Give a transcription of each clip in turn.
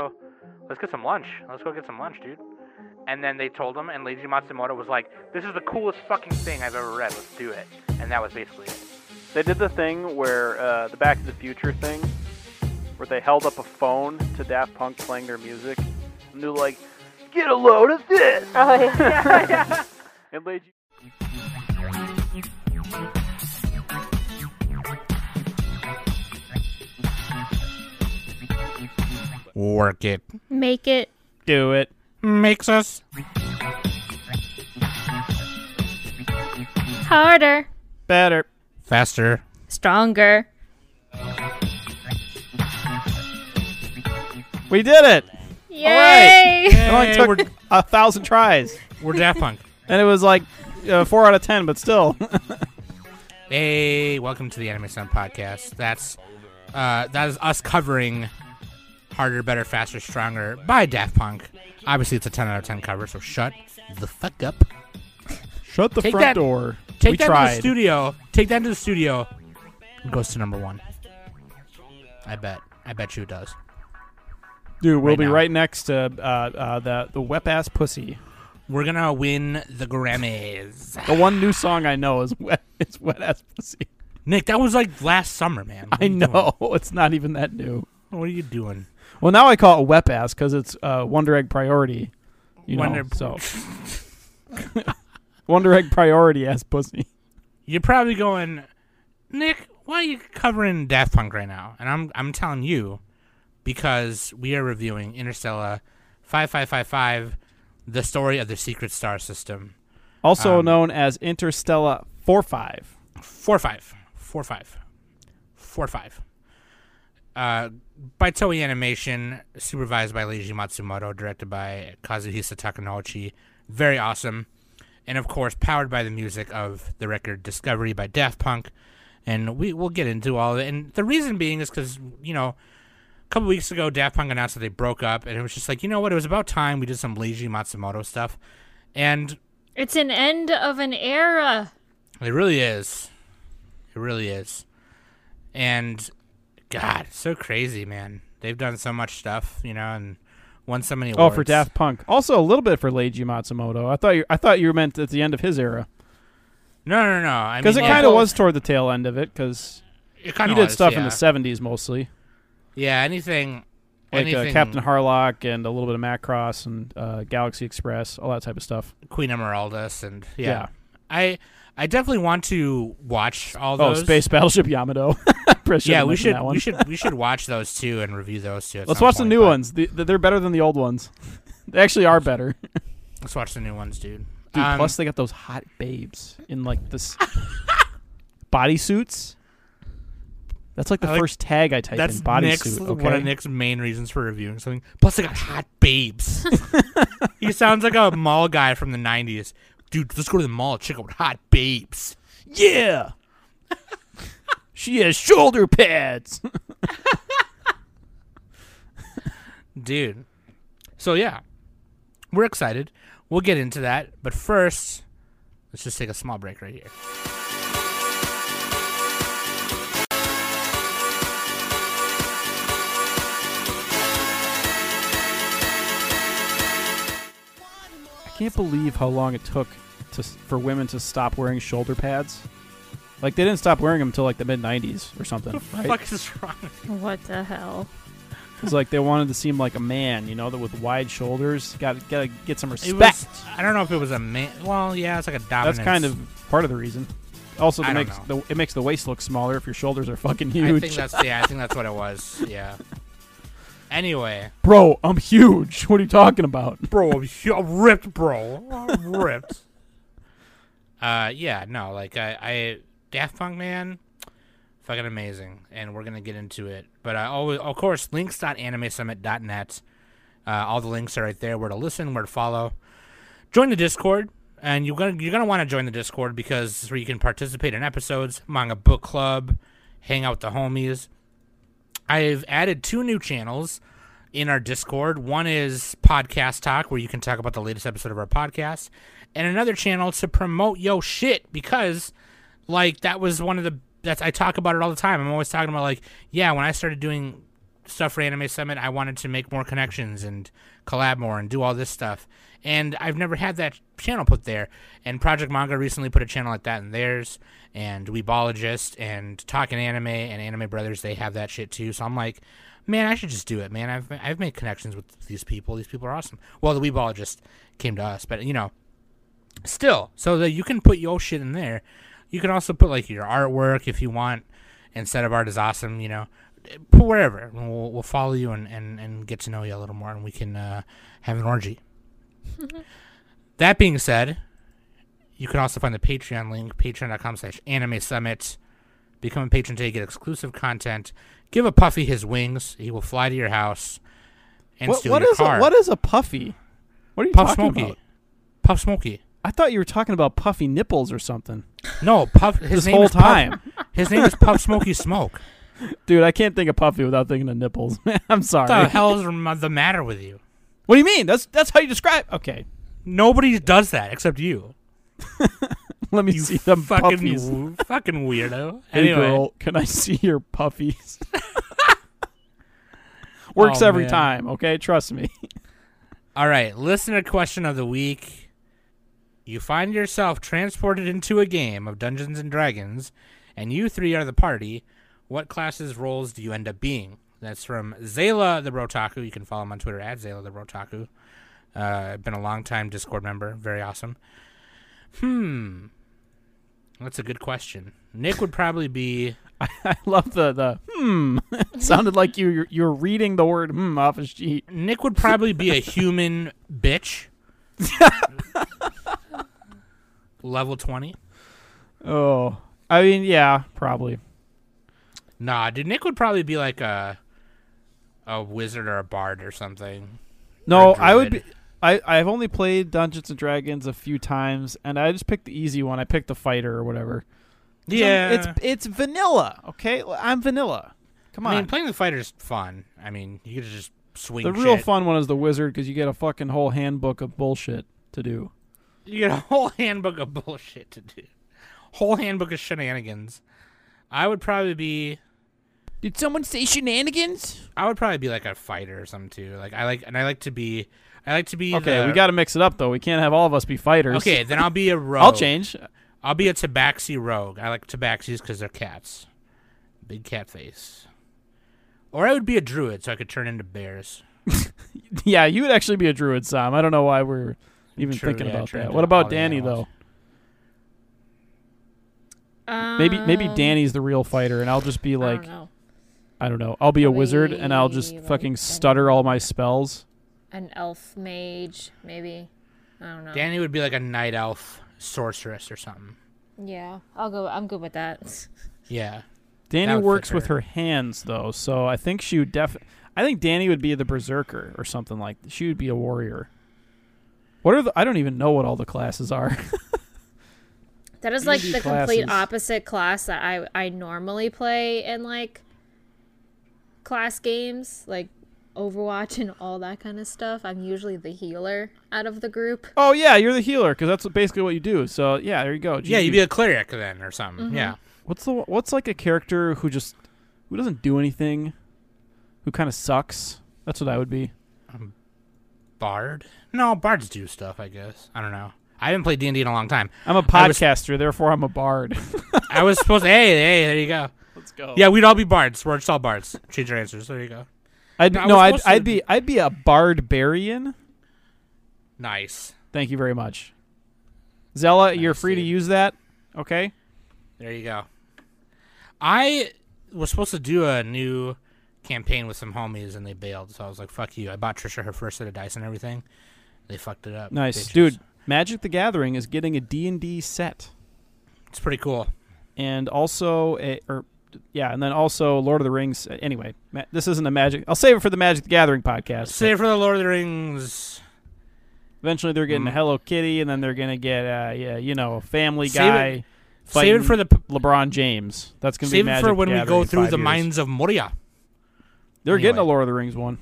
"Oh, let's get some lunch. Let's go get some lunch, dude." And then they told him, and Leiji Matsumoto was like, "This is the coolest fucking thing I've ever read. Let's do it." And that was basically it. They did the thing where uh, the Back to the Future thing, where they held up a phone to Daft Punk playing their music, and they're like, "Get a load of this!" Oh yeah, yeah. And Leiji Work it. Make it. do it. Makes us. Harder. Better. Faster. Stronger. We did it. Yay! It only took we're, a thousand tries, we're Daft Punk. and it was like uh, four out of ten, but still. Hey, welcome to the Anime Summit podcast. That's uh, that is us covering harder, better, faster, stronger by Daft Punk. Obviously, it's a ten out of ten cover, so shut the fuck up. Shut the Take front that- door. Take we that to the studio. Take that to the studio. It goes to number one. I bet. I bet you it does. Dude, we'll right be now. right next to uh, uh, the the wep ass pussy. We're gonna win the Grammys. The one new song I know is wet. It's wet ass pussy. Nick, that was like last summer, man. What I know it's not even that new. What are you doing? Well, now I call it a wep ass because it's uh, Wonder Egg priority. You know, Wonder- so Wonder Egg priority ass pussy. You're probably going, Nick. Why are you covering Daft Punk right now? And I'm I'm telling you, because we are reviewing Interstellar, five five five five, the story of the secret star system. Also Um, known as Interstellar 4-5. Four five, four five, four five. Uh, by Toei Animation, supervised by Leiji Matsumoto, directed by Kazuhisa Takenouchi. Very awesome, and of course powered by the music of the record "Discovery" by Daft Punk. And we we'll get into all of it. And the reason being is because you know, a couple weeks ago, Daft Punk announced that they broke up, and it was just like, you know what? It was about time we did some Leiji Matsumoto stuff, and It's an end of an era. it really is. It really is. And God, so crazy, man. They've done so much stuff, you know, and won so many Oh, for Daft Punk. Also a little bit for Leiji Matsumoto. I thought you I thought you meant at the end of his era No, no, no. I because it kind of was toward the tail end of it because he did of stuff yeah. in the 70s mostly. Yeah, anything. Like uh, Captain Harlock and a little bit of Macross and uh, Galaxy Express, all that type of stuff. Queen Emeraldas, and yeah. Yeah. I I definitely want to watch all those. Oh. Space Battleship Yamato. Yeah, we should we should we should watch those too and review those too. Let's watch the new ones. The, the, they're better than the old ones. they actually are better. Let's watch the new ones, dude. Dude, Um, plus they got those hot babes in like this bodysuits. That's like the like- first tag I typed That's in bodysuit. Okay. one of Nick's main reasons for reviewing something. Plus, they got hot babes. he sounds like a mall guy from the '90s. Dude, let's go to the mall and check out hot babes. Yeah. she has shoulder pads. Dude. So yeah, we're excited. We'll get into that, but first, let's just take a small break right here. Can't believe how long it took to for women to stop wearing shoulder pads. Like they didn't stop wearing them until like the mid '90s or something, right? Fuck is wrong? What the hell? It's like they wanted to seem like a man, you know, that with wide shoulders. Got got to get some It respect. was. I don't know if it was a man. Well, yeah, it's like a dominance. That's kind of part of the reason. Also, I makes know. the it makes the waist look smaller if your shoulders are fucking I huge. think that's yeah. I think that's what it was. Yeah. Anyway, Bro, I'm huge. What are you talking about? bro, I'm hu- I'm ripped, bro. I'm ripped. uh, yeah, no, like I, I, Daft Punk, man, fucking amazing, and we're gonna get into it. But uh, always, of course, links.animesummit.net. Uh, all the links are right there. Where to listen, where to follow. Join the Discord, and you're gonna you're gonna want to join the Discord because this where you can participate in episodes, manga book club, hang out with the homies. I've added two new channels in our Discord. One is Podcast Talk, where you can talk about the latest episode of our podcast, and another channel to promote yo shit because, like, that was one of the that's I talk about it all the time. I'm always talking about like, yeah, when I started doing stuff for Anime Summit, I wanted to make more connections and collab more and do all this stuff. And I've never had that channel put there. And Project Manga recently put a channel like that in theirs. And Weebologist and Talking Anime and Anime Brothers, they have that shit too. So I'm like, man, I should just do it, man. I've I've made connections with these people. These people are awesome. Well, the Weebologist came to us, but you know, still, so that you can put your shit in there. You can also put like your artwork if you want. Instead of art is awesome, you know, wherever. We'll, we'll follow you and, and, and get to know you a little more, and we can uh, have an orgy. that being said, you can also find the Patreon link, patreon.com slash anime summit. Become a patron today, get exclusive content. Give a puffy his wings. He will fly to your house and What, steal what your is car. a, what is a puffy? What are you Puff talking Smoky. about? Puff Smoky. I thought you were talking about puffy nipples or something. No, Puff. His This name whole is Puff- time, his name is Puff Smoky Smoke. dude. I can't think of puffy without thinking of nipples. I'm sorry. What the hell is the matter with you? What do you mean? That's that's how you describe. Okay, Nobody does that except you. let me You see them fucking puffies. w- fucking weirdo. Hey Anyway, girl, can I see your puffies? Works Oh, every man. time. Okay, trust me. all right. Listener question of the week: You find yourself transported into a game of Dungeons and Dragons, and you three are the party. What classes roles do you end up being? That's from Zayla the Brotaku. You can follow him on Twitter at Zayla the Brotaku. Uh, been a long time Discord member. Very awesome. Hmm. That's a good question. Nick would probably be I love the the hmm. it sounded like you you're, you're reading the word hmm off a sheet. Nick would probably be a human bitch. Level 20. Oh, I mean, yeah, probably. Nah, dude, Nick would probably be like a a wizard or a bard or something. No, Or I would be. I I've only played Dungeons and Dragons a few times, and I just picked the easy one. I picked the fighter or whatever. Yeah. it's it's vanilla. Okay, I'm vanilla. Come I on. mean, playing the fighter is fun. I mean, you could just swing the real shit. fun one is the wizard because you get a fucking whole handbook of bullshit to do. You get a whole handbook of bullshit to do. Whole handbook of shenanigans. I would probably be Did someone say shenanigans? I would probably be like a fighter or something too. Like I like and I like to be I like to be Okay, the- we got to mix it up though. We can't have all of us be fighters. Okay, then I'll be a rogue. I'll change. I'll be a tabaxi rogue. I like tabaxis because they're cats. Big cat face. Or I would be a druid so I could turn into bears. Yeah, you would actually be a druid, Sam. I don't know why we're even True, thinking yeah, about that. What about the Danny animals. Maybe maybe Um, Danny's the real fighter, and I'll just be I like don't know. I don't know. I'll be a wizard, and I'll just Probably, fucking stutter all my spells. An elf mage, maybe. I don't know. Danny would be like a night elf sorceress or something. Yeah, I'll go. I'm good with that. Yeah. Danny would fit works with her. her hands though, so I think she would def. I think Danny would be the berserker or something like. She would be a warrior. What are the? I don't even know what all the classes are. That is like do the complete opposite class that I I normally play in like class games, like Overwatch and all that kind of stuff. I'm usually the healer out of the group. oh yeah, you're the healer because that's basically what you do. So yeah, there you go. Yeah, you'd be a cleric then or something. Mhm. Yeah. What's the what's like a character who just who doesn't do anything, who kind of sucks? That's what I would be. I'm Bard? No, bards do stuff, I guess. I don't know. I haven't played D&D in a long time. I'm a I was- podcaster, therefore I'm a bard. I was supposed to... Hey, hey, there you go. Let's go. Yeah, we'd all be bards. We're just all bards. Change your answers. There you go. I'd, No, I no, was I'd, I'd be I'd be a barbarian. Nice. Thank you very much. Zella, you're Nice, free to use that. Okay. There you go. I was supposed to do a new campaign with some homies and they bailed, so I was like, "Fuck you!" I bought Trisha her first set of dice and everything. They fucked it up. Nice, bitches. dude. Magic the Gathering is getting a D&D set. It's pretty cool. and also a, or yeah, and then also Lord of the Rings. Anyway, ma- this isn't a Magic. I'll save it for the Magic the Gathering podcast. Save for the Lord of the Rings. Eventually, they're getting a Mm. Hello Kitty, and then they're gonna get uh, yeah, you know, Family Save Guy. it- Save it for the p- LeBron James. That's gonna save be it Magic for when we Gathering go in through five the years. mines of Moria. They're getting a Anyway. Lord of the Rings one.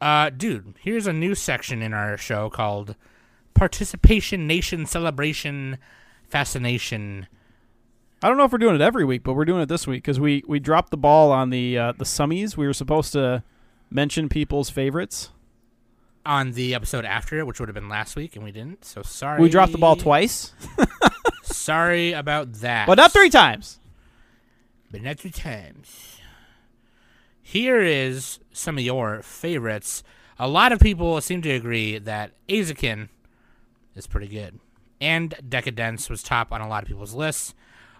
Uh, dude, here's a new section in our show called Participation Nation Celebration Fascination I don't know if we're doing it every week, but we're doing it this week because we we dropped the ball on the uh, the summies. We were supposed to mention people's favorites. On the episode after it, which would have been last week, and we didn't. So sorry. We dropped the ball twice, Sorry about that. but not three times. but not three times. Here is some of your favorites. A lot of people seem to agree that Eizouken is pretty good. And Decadence was top on a lot of people's lists.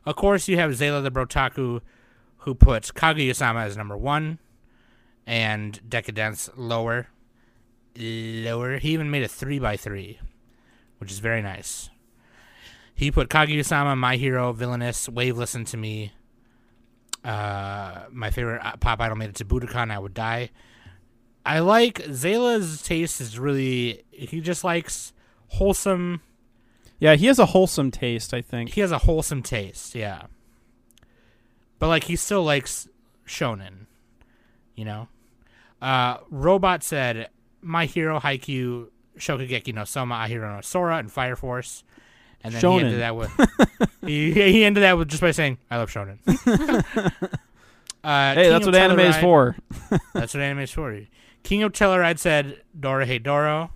Of course, you have Zayla the Brotaku, who puts Kaguya-sama as number one, and Decadence lower. Lower. He even made a 3 by 3 which is very nice. He put Kaguya-sama, My Hero, Villainous, Wave Listen to Me, uh, my favorite uh, pop idol made it to Budokan. I would die. I like Zayla's taste is really he just likes wholesome. Yeah, he has a wholesome taste. I think. He has a wholesome taste, yeah. But like he still likes shonen, you know. Uh, Robot said, "My hero Haikyuu, Shokugeki no Soma, Ahiru no Sora, and Fire Force." And then he ended that with he, he ended that with just by saying, "I love shonen." uh, Hey, King that's what anime is for. That's what anime is for. King of Telluride said Dorohedoro,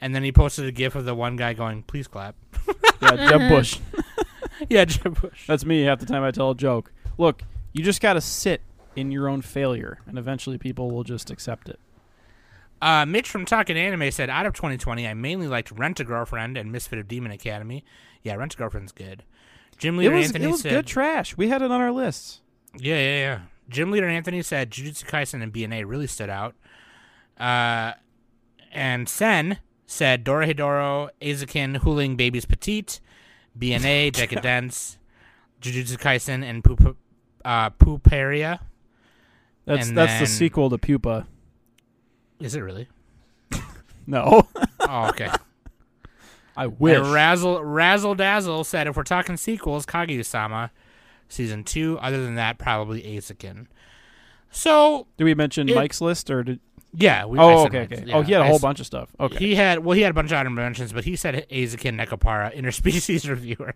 and then he posted a gif of the one guy going, "Please clap." Yeah, Jeb Bush. yeah, Jeb Bush. That's me half the time I tell a joke. Look, you just got to sit in your own failure, and eventually people will just accept it. Uh, Mitch from Talking Anime said, out of 2020, I mainly liked Rent a Girlfriend and Misfit of Demon Academy. Yeah, Rent a Girlfriend's good. It leader was, Anthony it was said, good trash. We had it on our lists. yeah, yeah, yeah. Gym leader Anthony said Jujutsu Kaisen and BNA really stood out. Uh, and Sen said Dorohedoro, Eizouken, Huling Babies Petite, BNA, Decadence, Jujutsu Kaisen, and Poop, uh, Pooperia. That's And that's the sequel to Pupa. Is it really? No, Oh, okay. I wish. And Razzle Razzle Dazzle said, if we're talking sequels, Kaguya-sama, season two. Other than that, probably Eizouken. So Did we mention It- Mike's list or did? Yeah, we. Oh, okay, okay. Oh, yeah, oh, he had a I whole s- bunch of stuff. Okay. He had well, he had a bunch of honorable mentions, but he said Eizouken Nekopara, interspecies reviewer.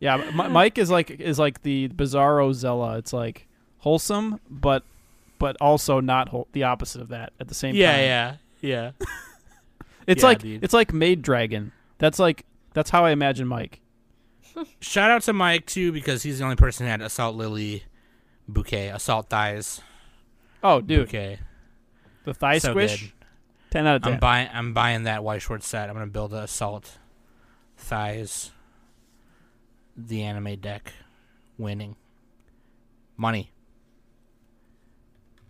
yeah, M- Mike is like is like the Bizarro Zella. It's like wholesome, but but also not whole, the opposite of that at the same Yeah, time. yeah, yeah. yeah. It's Yeah, like dude. it's like Maid Dragon. That's like that's how I imagine Mike. Shout out to Mike too because he's the only person who had Assault Lily bouquet, Assault Thighs Oh, dude, bouquet. The thigh So squish. good. Ten out of ten. I'm buying. I'm buying that white short set. I'm gonna build a Assault Thighs. The anime deck, winning. Money.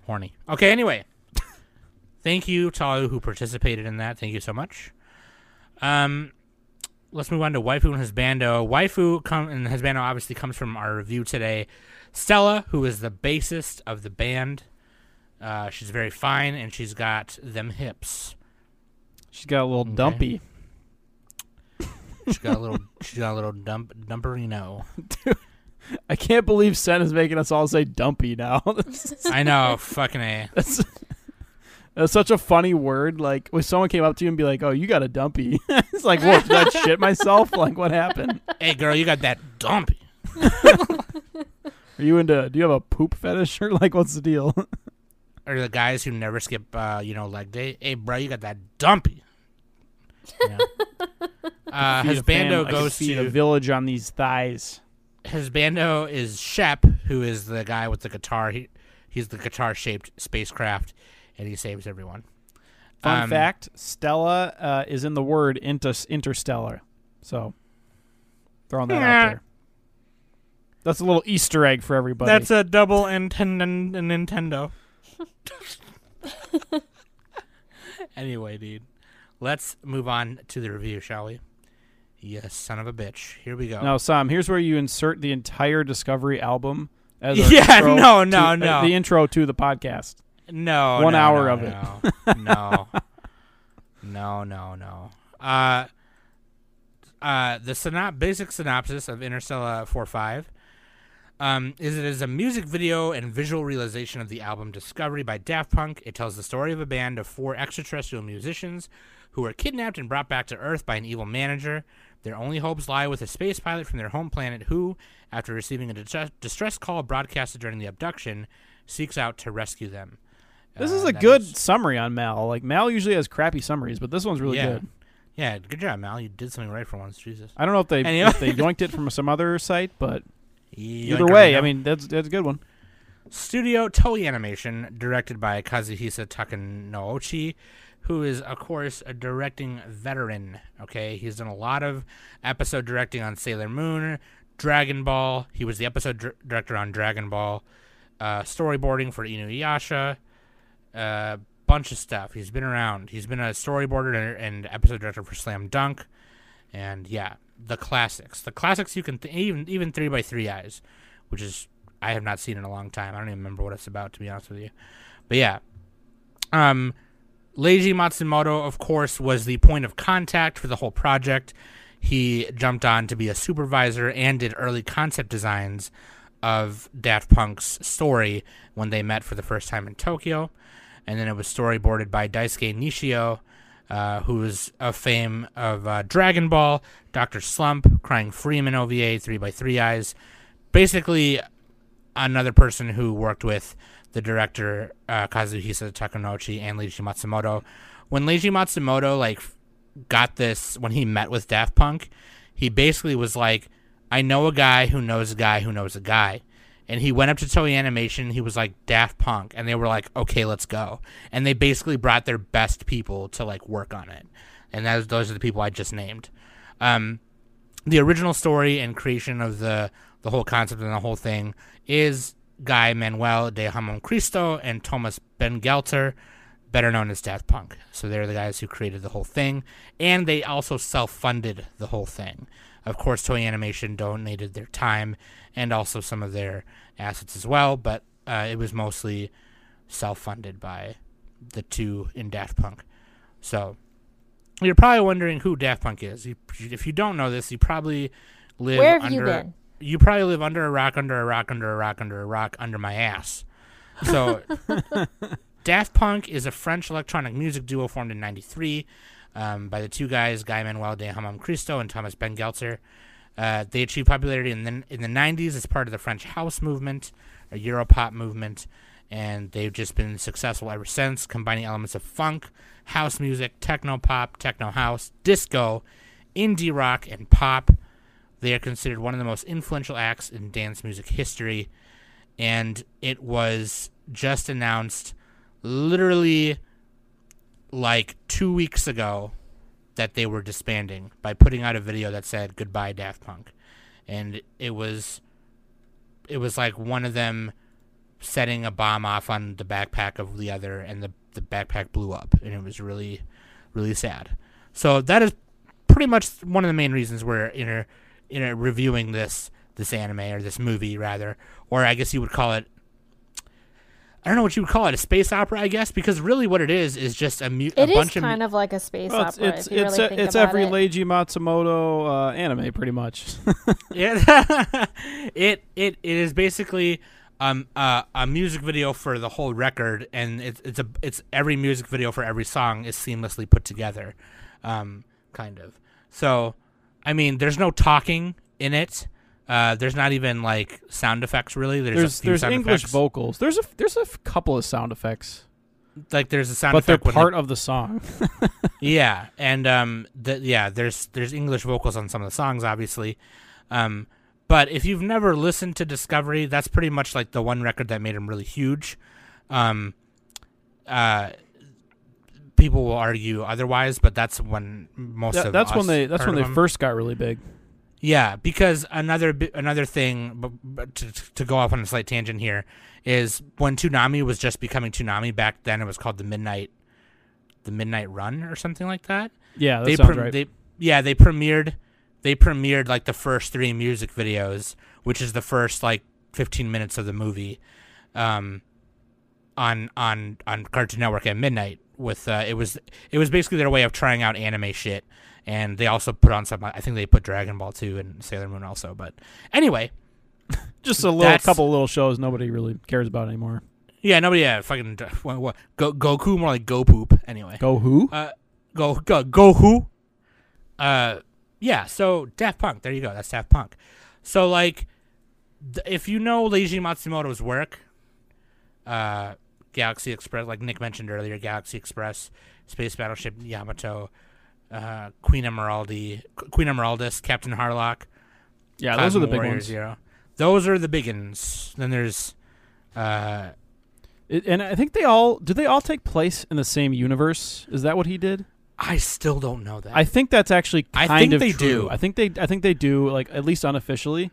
Horny. Okay. Anyway, thank you to all who participated in that. Thank you so much. Um, let's move on to waifu and husbando. Waifu come and husbando obviously comes from our review today. Stella, who is the bassist of the band, uh, she's very fine and she's got them hips. She's got a little Okay. dumpy. She's got a little. she's got a little dump dumperino. Dude, I can't believe Sen is making us all say dumpy now. I know, fucking a. that's, that's such a funny word. Like when someone came up to you and be like, "Oh, you got a dumpy," it's like, "What? Did I shit myself? Like, what happened? Hey, girl, you got that dumpy. Are you into? Do you have a poop fetish or like, what's the deal?" Or the guys who never skip, uh, you know, leg day. Hey, bro, you got that dumpy. You know? uh, his bando I could goes feed a to village on these thighs. his bando is Shep, who is the guy with the guitar. He he's the guitar shaped spacecraft, and he saves everyone. Fun Um, fact: Stella uh, is in the word inter- interstellar. So, throwing that out there. That's a little Easter egg for everybody. That's a double Nintendo. Nintendo. anyway, dude, let's move on to the review, shall we? Yes, son of a bitch. Here we go. Now, Sam, here's where you insert the entire Discovery album as a Yeah, intro no, to- no, uh, no. the intro to the podcast. no, one no, hour no, of it. No, no, no, no, no. Uh, uh, the synop- basic synopsis of Interstellar 4 5. Um, is it is a music video and visual realization of the album Discovery by Daft Punk. It tells the story of a band of four extraterrestrial musicians who were kidnapped and brought back to Earth by an evil manager. Their only hopes lie with a space pilot from their home planet who, after receiving a distress, distress call broadcasted during the abduction, seeks out to rescue them. This Uh, is a good is- summary on Mal. Like Mal usually has crappy summaries, but this one's really Yeah. good. Yeah, good job, Mal. You did something right for once. Jesus. I don't know if they Anyway. if they yoinked it from some other site, but either way. I mean that's that's a good one. Studio Toei Animation, directed by Kazuhisa Takenouchi, who is, of course, a directing veteran. Okay, he's done a lot of episode directing on Sailor Moon, Dragon Ball. He was the episode dir- director on Dragon Ball, uh, storyboarding for Inuyasha, a bunch of stuff. He's been around. He's been a storyboarder and, and episode director for Slam Dunk, and yeah, the classics. The classics you can th- even even Three by Three Eyes, which is I have not seen in a long time. I don't even remember what it's about to be honest with you. But yeah, um, Leiji Matsumoto, of course, was the point of contact for the whole project. He jumped on to be a supervisor and did early concept designs of Daft Punk's story when they met for the first time in Tokyo. And then it was storyboarded by Daisuke Nishio, uh, who is of fame of uh, Dragon Ball, Dr. Slump, Crying Freeman OVA, 3x3 Eyes. Basically, another person who worked with the director uh, Kazuhisa Takenouchi and Leiji Matsumoto. When Leiji Matsumoto like got this when he met with Daft Punk, he basically was like, "I know a guy who knows a guy who knows a guy." And he went up to Toei Animation. He was like Daft Punk, and they were like, "Okay, let's go." And they basically brought their best people to like work on it, and that those are the people I just named. Um, the original story and creation of the the whole concept and the whole thing is Guy Manuel de Homem-Christo and Thomas Bangalter, better known as Daft Punk. So they're the guys who created the whole thing, and they also self-funded the whole thing. Of course, Toei Animation donated their time and also some of their assets as well, but uh, it was mostly self-funded by the two in Daft Punk. So you're probably wondering who Daft Punk is. You, if you don't know this, you probably live Where have under you a- been? you probably live under a rock, under a rock, under a rock, under a rock, under my ass. So, Daft Punk is a French electronic music duo formed in '93 um, by the two guys, Guy Manuel de Homem-Christo and Thomas Bangalter. Uh, they achieved popularity in the in the '90s as part of the French house movement, a Europop movement, and they've just been successful ever since, combining elements of funk, house music, techno pop, techno house, disco, indie rock, and pop. They are considered one of the most influential acts in dance music history, and it was just announced literally like two weeks ago that they were disbanding by putting out a video that said goodbye Daft Punk. And it was it was like one of them setting a bomb off on the backpack of the other and the the backpack blew up and it was really really sad. So that is pretty much one of the main reasons we're in a, in a reviewing this this anime or this movie rather, or I guess you would call it. I don't know what you would call it, a space opera, I guess, because really what it is is just a, mu- a bunch of mu- kind of like a space Well, it's opera. it's if you it's, really a- it's about every it. Leiji Matsumoto uh, anime, pretty much. Yeah, it it it is basically um uh, a music video for the whole record, and it's it's a it's every music video for every song is seamlessly put together, um kind of. So, I mean, there's no talking in it. Uh, there's not even like sound effects really. There's there's there's English effects. vocals. There's a there's a couple of sound effects, like there's a sound but they're effect when they- part of the song. Yeah, and um, the, yeah, there's there's English vocals on some of the songs, obviously. Um, but if you've never listened to Discovery, that's pretty much like the one record that made him really huge. Um, uh, people will argue otherwise, but that's when most That- of that's when they that's when they first got really big. Yeah, because another another thing, to, to go off on a slight tangent here, is when Toonami was just becoming Toonami back then, it was called the Midnight, the Midnight Run or something like that. Yeah, that they sounds prem- right. they yeah they premiered they premiered like the first three music videos, which is the first like 15 minutes of the movie, um, on on on Cartoon Network at midnight. With uh, it was it was basically their way of trying out anime shit, and they also put on some. I think they put Dragon Ball too and Sailor Moon also. But anyway, Just a little couple little shows nobody really cares about anymore. Yeah, nobody. Yeah, fucking what, what, go Goku more like Go Poop. Anyway, Go who? uh, go go go who? Uh, yeah. So Daft Punk. There you go. That's Daft Punk. So like, th- if you know Leiji Matsumoto's work, uh, Galaxy Express, like Nick mentioned earlier, Galaxy Express, Space Battleship Yamato, uh, Queen Emeraldi, Queen Emeraldas, Captain Harlock. yeah, those are the big Warrior ones. Zero. Those are the big ones. Then there's, uh, It, and I think they all do. They all take place in the same universe. Is that what he did? I still don't know that. I think that's actually I think of they true. do. I think they. I think they do. Like at least unofficially.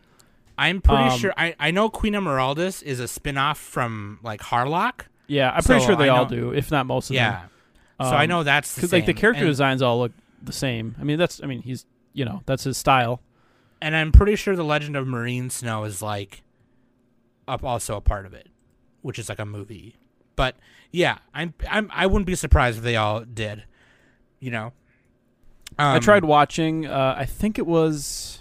I'm pretty Um, sure. I, I know Queen Emeraldas is a spin off from like Harlock. Yeah, I'm pretty sure they I all know- do, if not most of them. Yeah. so I Um, know that's the because like the character and, designs all look the same. I mean, that's. I mean, he's. You know, that's his style. and I'm pretty sure the Legend of Marine Snow is like up also a part of it, which is like a movie. But yeah, I'm I'm I wouldn't be surprised if they all did. You know. I Um, tried watching. Uh, I think it was.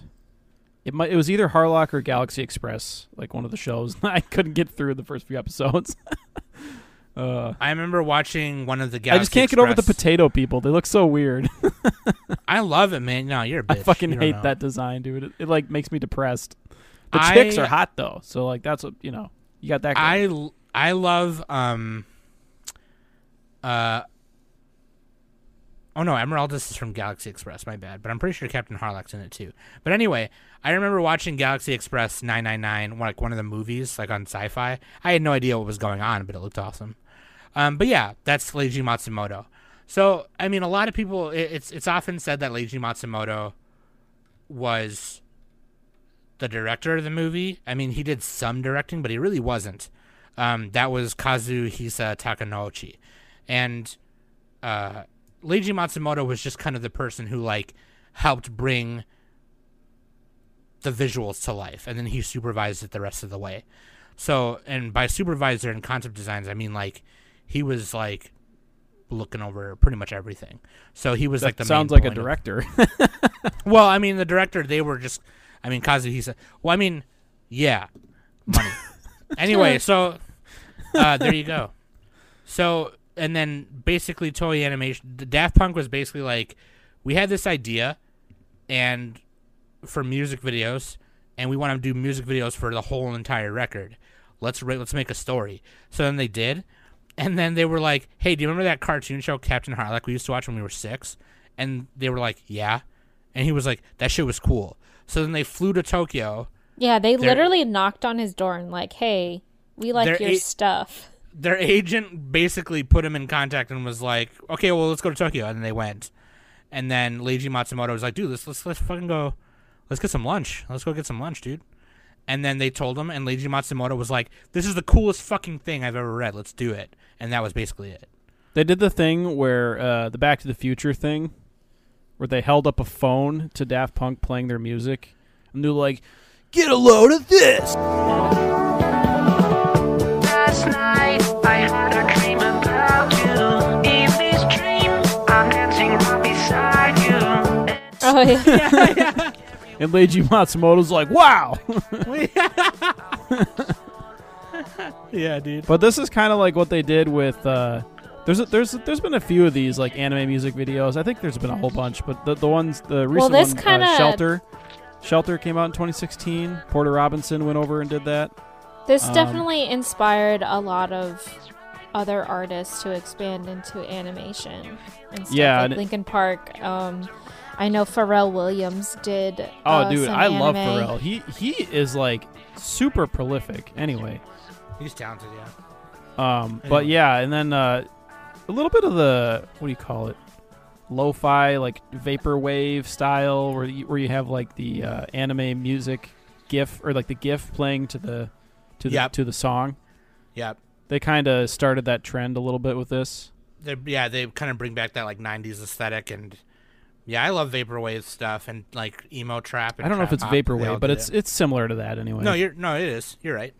It might. It was either Harlock or Galaxy Express, like one of the shows. I couldn't get through the first few episodes. uh, I remember watching one of the. Guys. I just can't get over the potato people. They look so weird. I love it, man. No, you're a bitch. I fucking hate know. that design, dude. It, it like makes me depressed. The I- chicks are hot though, so like that's what you know. You got that. I going. l- I love um uh Oh no, Emeraldas is from Galaxy Express, my bad. But I'm pretty sure Captain Harlock's in it too. But anyway, I remember watching Galaxy Express 999, like one of the movies, like on sci-fi. I had no idea what was going on, but it looked awesome. Um, but yeah, that's Leiji Matsumoto. So I mean, a lot of people, it, it's it's often said that Leiji Matsumoto was the director of the movie. I mean, he did some directing, but he really wasn't. Um, that was Kazuhisa Takenouchi, and uh, Leiji Matsumoto was just kind of the person who like helped bring the visuals to life, and then he supervised it the rest of the way. So, and by supervisor and concept designs, I mean like he was like looking over pretty much everything. So he was that like the sounds like a of- director. well, I mean, the director, they were just, I mean, Kazuhisa. Said, well, I mean, yeah, money. anyway, so uh, there you go. So, and then basically, Toei Animation, the Daft Punk was basically like, we had this idea, and for music videos, and we want to do music videos for the whole entire record. Let's ra- let's make a story. So then they did, and then they were like, "Hey, do you remember that cartoon show Captain Harlock we used to watch when we were six? And they were like, "Yeah," and he was like, "That shit was cool." So then they flew to Tokyo. Yeah, they They're- literally knocked on his door and like, "Hey, we like They're your eight- stuff." Their agent basically put him in contact and was like, "Okay, well, let's go to Tokyo," and they went. And then Leiji Matsumoto was like, "Dude, let's let's let's fucking go, let's get some lunch. Let's go get some lunch, dude." And then they told him, and Leiji Matsumoto was like, "This is the coolest fucking thing I've ever read. Let's do it." And that was basically it. They did the thing where uh, the Back to the Future thing, where they held up a phone to Daft Punk playing their music, and they're like, "Get a load of this." Last night I had a dream about you. In this dream, I'm dancing right beside you. Oh yeah. And Leiji Matsumoto's like, "Wow." Yeah, dude. but this is kind of like what they did with. Uh, there's a, there's there's been a few of these like anime music videos. I think there's been a whole bunch, but the the ones the recent this one, kinda- uh, Shelter, Shelter came out in 2016. Porter Robinson went over and did that. This Um, definitely inspired a lot of other artists to expand into animation and stuff. Yeah, like Linkin Park. Um, I know Pharrell Williams did. Oh, uh, dude, some I love. Pharrell. He he is like super prolific. Anyway, He's talented, yeah. um, but yeah, and then uh, a little bit of the what do you call it? Lo-fi, like vaporwave style, where you, where you have like the uh, anime music GIF or like the GIF playing to the to the Yep. to the song. Yep. They kind of started that trend a little bit with this. They're, yeah, they kind of bring back that like '90s aesthetic, and yeah, I love vaporwave stuff and like emo trap. And I don't know if it's pop. They all vaporwave, but it's that. it's similar to that anyway. no, you're no, it is. You're right.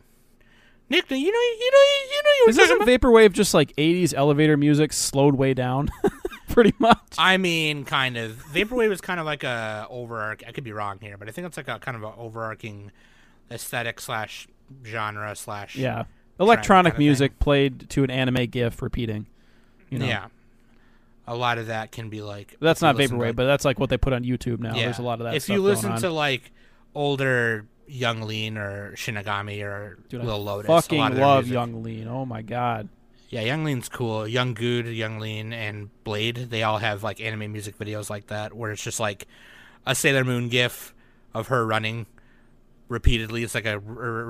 Nick, you know, you know, you know, you were Is talking isn't about. vaporwave just like '80s elevator music slowed way down, pretty much? I mean, kind of. Vaporwave is kind of like a overarch. I could be wrong here, but I think it's like a kind of an overarching, aesthetic slash genre slash Yeah, electronic kinda thing. music played to an anime GIF repeating. You know? yeah. A lot of that can be like that's not to, vaporwave, but that's like what they put on YouTube now. yeah. There's a lot of that. If you listen to like older Yung Lean or Shinigami or Dude, Lil Lotus, lot fucking love music- Yung Lean. Oh my god. Yeah, Yung Lean's cool. Yung Gud, Yung Lean, and Bladee, they all have like anime music videos like that where it's just like a Sailor Moon gif of her running repeatedly. It's like a, r-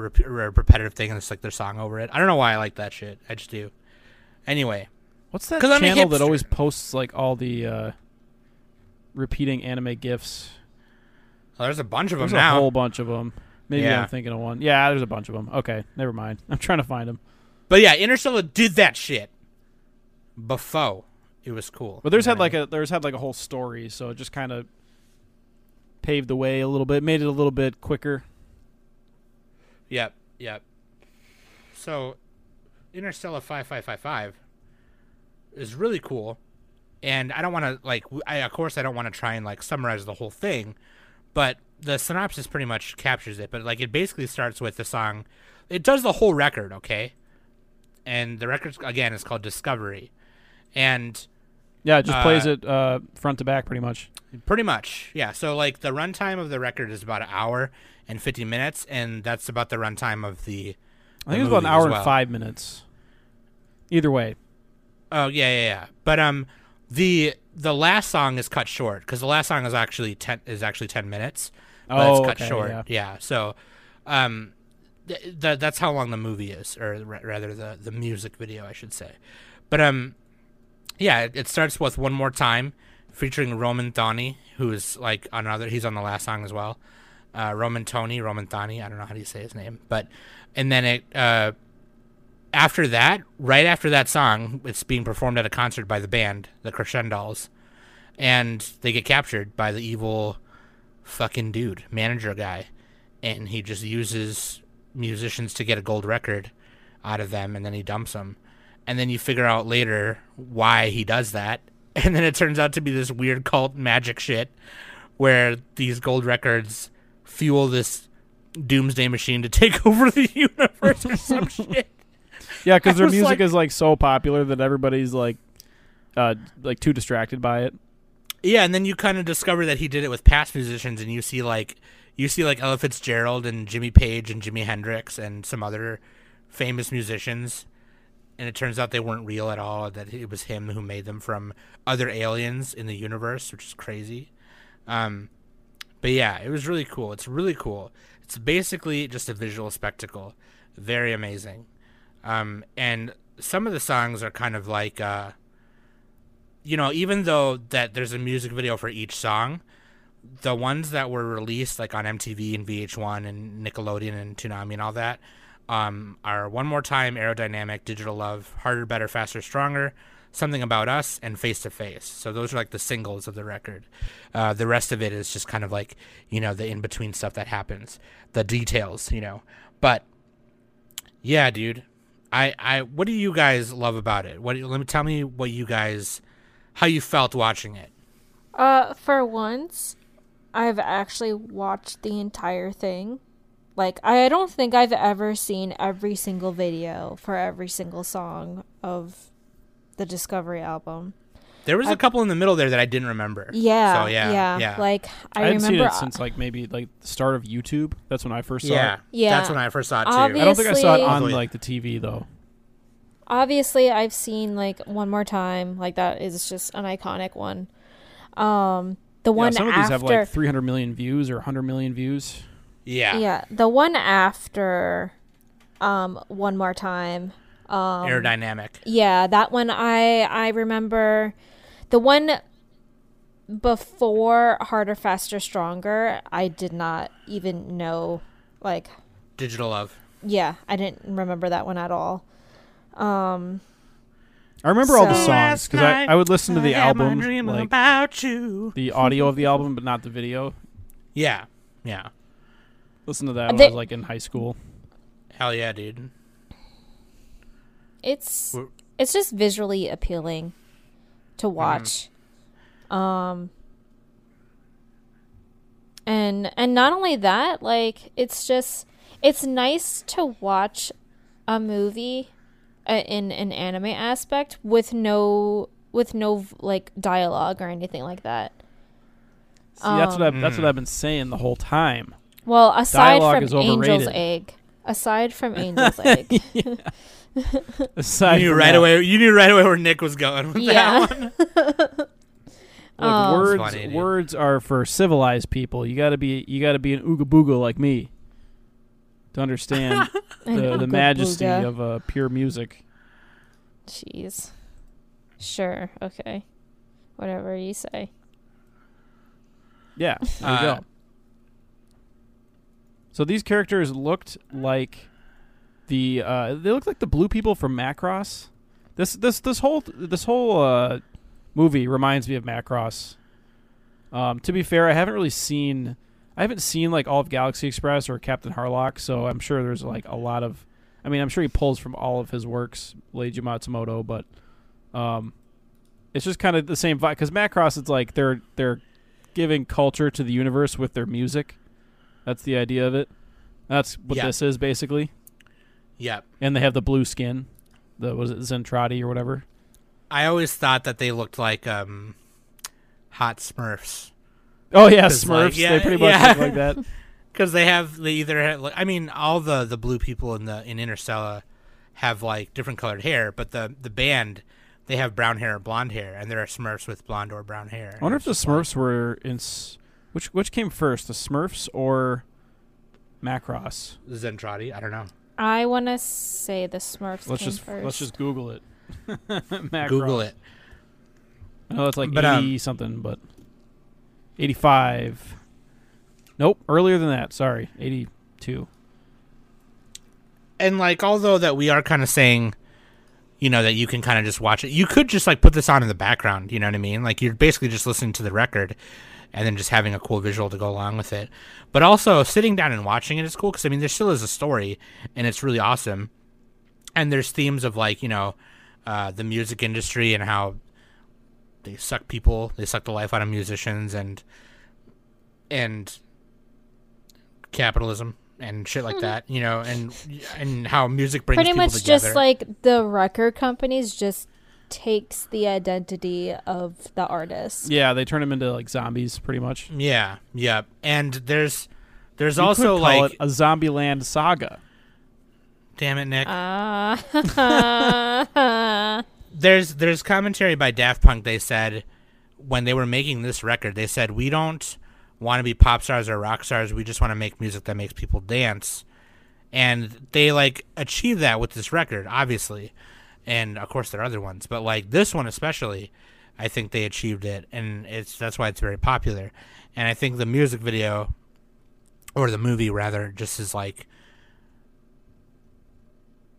r- r- repetitive thing and it's like their song over it. I don't know why I like that shit. I just do. Anyway, What's that channel that always posts like all the uh, repeating anime gifs? well, there's a bunch of them There's now. a whole bunch of them. Maybe Yeah. I'm thinking of one. Yeah, there's a bunch of them. Okay, never mind. I'm trying to find them. But yeah, Interstellar did that shit before. It was cool. But there's had like a there's had like a whole story, so it just kind of paved the way a little bit, made it a little bit quicker. Yep, yep. So, Interstellar 5555 is really cool. And I don't want to, like, I, of course, I don't want to try and, like, summarize the whole thing, but the synopsis pretty much captures it. But, like, it basically starts with the song, it does the whole record, okay? And the record, again, is called Discovery. And Yeah, it just Uh, plays it uh, front to back pretty much. Pretty much, yeah. So like the runtime of the record is about an hour and fifty minutes, and that's about the runtime of the. I think it was about an hour as and five minutes. Either way, Oh yeah, yeah, yeah. But um, the the last song is cut short because the last song is actually ten is actually ten minutes, but Oh, it's cut okay, short. yeah. So, um, th- th- that's how long the movie is, or ra- rather the the music video, I should say. But um, yeah, it, it starts with one more time, featuring Romanthony, who is like another. He's on the last song as well. Uh, Roman Tony, Romanthony. I don't know how do you say his name, but and then it uh after that, right after that song, it's being performed at a concert by the band, the Crescendolls, and they get captured by the evil fucking dude, manager guy, and he just uses musicians to get a gold record out of them, and then he dumps them, and then you figure out later why he does that, and then it turns out to be this weird cult magic shit, where these gold records fuel this doomsday machine to take over the universe or some shit. yeah, because their music like- is like so popular that everybody's like, uh, like too distracted by it. Yeah, and then you kind of discover that he did it with past musicians, and you see like you see like Ella Fitzgerald and Jimmy Page and Jimi Hendrix and some other famous musicians, and it turns out they weren't real at all. That it was him who made them from other aliens in the universe, which is crazy. Um, but yeah, it was really cool. It's really cool. It's basically just a visual spectacle, very amazing. Um, and some of the songs are kind of like. Uh, you know, even though that there's a music video for each song, the ones that were released like on MTV and VH1 and Nickelodeon and Toonami and all that um, are One More Time, Aerodynamic, Digital Love, Harder, Better, Faster, Stronger, Something About Us, and Face to Face. So those are like the singles of the record. Uh, the rest of it is just kind of like, you know, the in between stuff that happens, the details, you know. But yeah, dude. I, I what do you guys love about it? What let me tell me what you guys how you felt watching it. Uh, for once, I've actually watched the entire thing. Like, I don't think I've ever seen every single video for every single song of the Discovery album. There was a I- couple in the middle there that I didn't remember. Yeah, So yeah, yeah. yeah. Like, I, I, hadn't remember. seen it since like maybe like the start of YouTube. That's when I first saw yeah, it. Yeah. That's when I first saw it too. Obvi- I don't think I saw it on like the TV though. obviously I've seen like one more time like that is just an iconic one. Um the Yeah, one some of after these have like 300 million views or 100 million views. yeah. yeah, the one after um one more time. Um Aerodynamic. Yeah, that one I I remember the one before harder faster stronger I did not even know like Digital Love. yeah, I didn't remember that one at all. Um I remember all the songs because I, I would listen to the album, like about you. the audio of the album, but not the video. Yeah. Yeah. Listen to that when They- I was like in high school. Hell yeah, dude. it's We're- it's just visually appealing to Mm-hmm. watch um and and not only that like it's just it's nice to watch a movie uh, in an anime aspect with no with no like dialogue or anything like that. See, that's what Um, I've, that's what I've been saying the whole time. Well, aside Dialogue from is Angel's. Egg, aside from Angel's Egg, Aside You knew right that, away. You knew right away where Nick was going with Yeah. that one. look, Um, words Funny, words are for civilized people. You gotta be you gotta be an ooga booga like me to understand the, the majesty booga. of uh, pure music. Jeez. Sure. Okay. Whatever you say. Yeah, there you Uh, go. So these characters looked like the uh, they look like the blue people from Macross. This this this whole this whole uh, movie reminds me of Macross. Um, to be fair, I haven't really seen I haven't seen like all of Galaxy Express or Captain Harlock, so I'm sure there's like a lot of I mean, I'm sure he pulls from all of his works, Leiji Matsumoto, but um, it's just kind of the same vibe because Macross it's like they're they're giving culture to the universe with their music. That's the idea of it. That's what Yeah. this is basically. Yep. And they have the blue skin. The was it Zentradi or whatever? I always thought that they looked like um, hot Smurfs Oh yeah, Smurfs. like, yeah, they pretty much yeah. look like that. because they have they either have, like, I mean all the the blue people in the in Interstellar have like different colored hair, but the the band they have brown hair or blonde hair, and there are Smurfs with blonde or brown hair. I wonder if the just like- Smurfs were in which which came first, the Smurfs or Macross? Zentradi. I don't know. I want to say the Smurfs Let's came just first. let's just Google it. Macross. Google it. I know it's like But, um, eighty something, but eighty-five. Nope, earlier than that. Sorry, eighty-two. and like although that we are kind of saying you know that you can kind of just watch it you could just like put this on in the background you know what i mean like you're basically just listening to the record and then just having a cool visual to go along with it. But also sitting down and watching it is cool because i mean there still is a story and it's really awesome. And there's themes of like you know uh, the music industry and how they suck people they suck the life out of musicians and and capitalism and shit like that you know and and how music brings Pretty much together. just like the record companies just takes the identity of the artist. Yeah, they turn them into like zombies, pretty much. yeah yeah and there's there's You also could call like it a Zombieland saga. damn it nick Ah. there's there's commentary by Daft Punk. They said when they were making this record, they said we don't want to be pop stars or rock stars. We just want to make music that makes people dance, and they like achieve that with this record, obviously, and of course there are other ones, but like this one especially, I think they achieved it, and it's that's why it's very popular. And I think the music video, or the movie rather, just is like.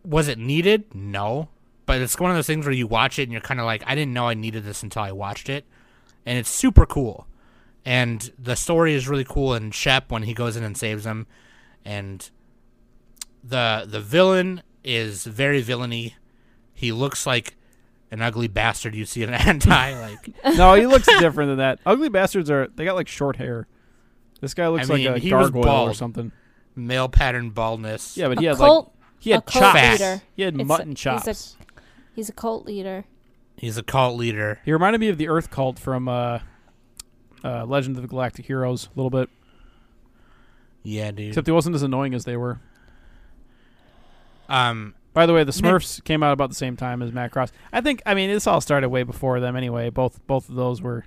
Was it needed? No but it's one of those things where you watch it and you're kind of like, I didn't know I needed this until I watched it, and it's super cool, and the story is really cool. And Shep when he goes in and saves them, and the the villain is very villainy. He looks like an ugly bastard you see in anti like. no, he looks different than that. Ugly bastards are they got like short hair. This guy looks I mean, like a he was gargoyle or something. male pattern baldness. Yeah, but he a had cult, like he had a chops. leader. He had It's a- mutton he's a- chops. He's a cult leader. he's a cult leader. He reminded me of the Earth cult from uh, uh, Legend of the Galactic Heroes a little bit, Yeah, dude. except he wasn't as annoying as they were. um, By the way, the Nick- Smurfs came out about the same time as Macross. I think. I mean, this all started way before them anyway. Both both of those were,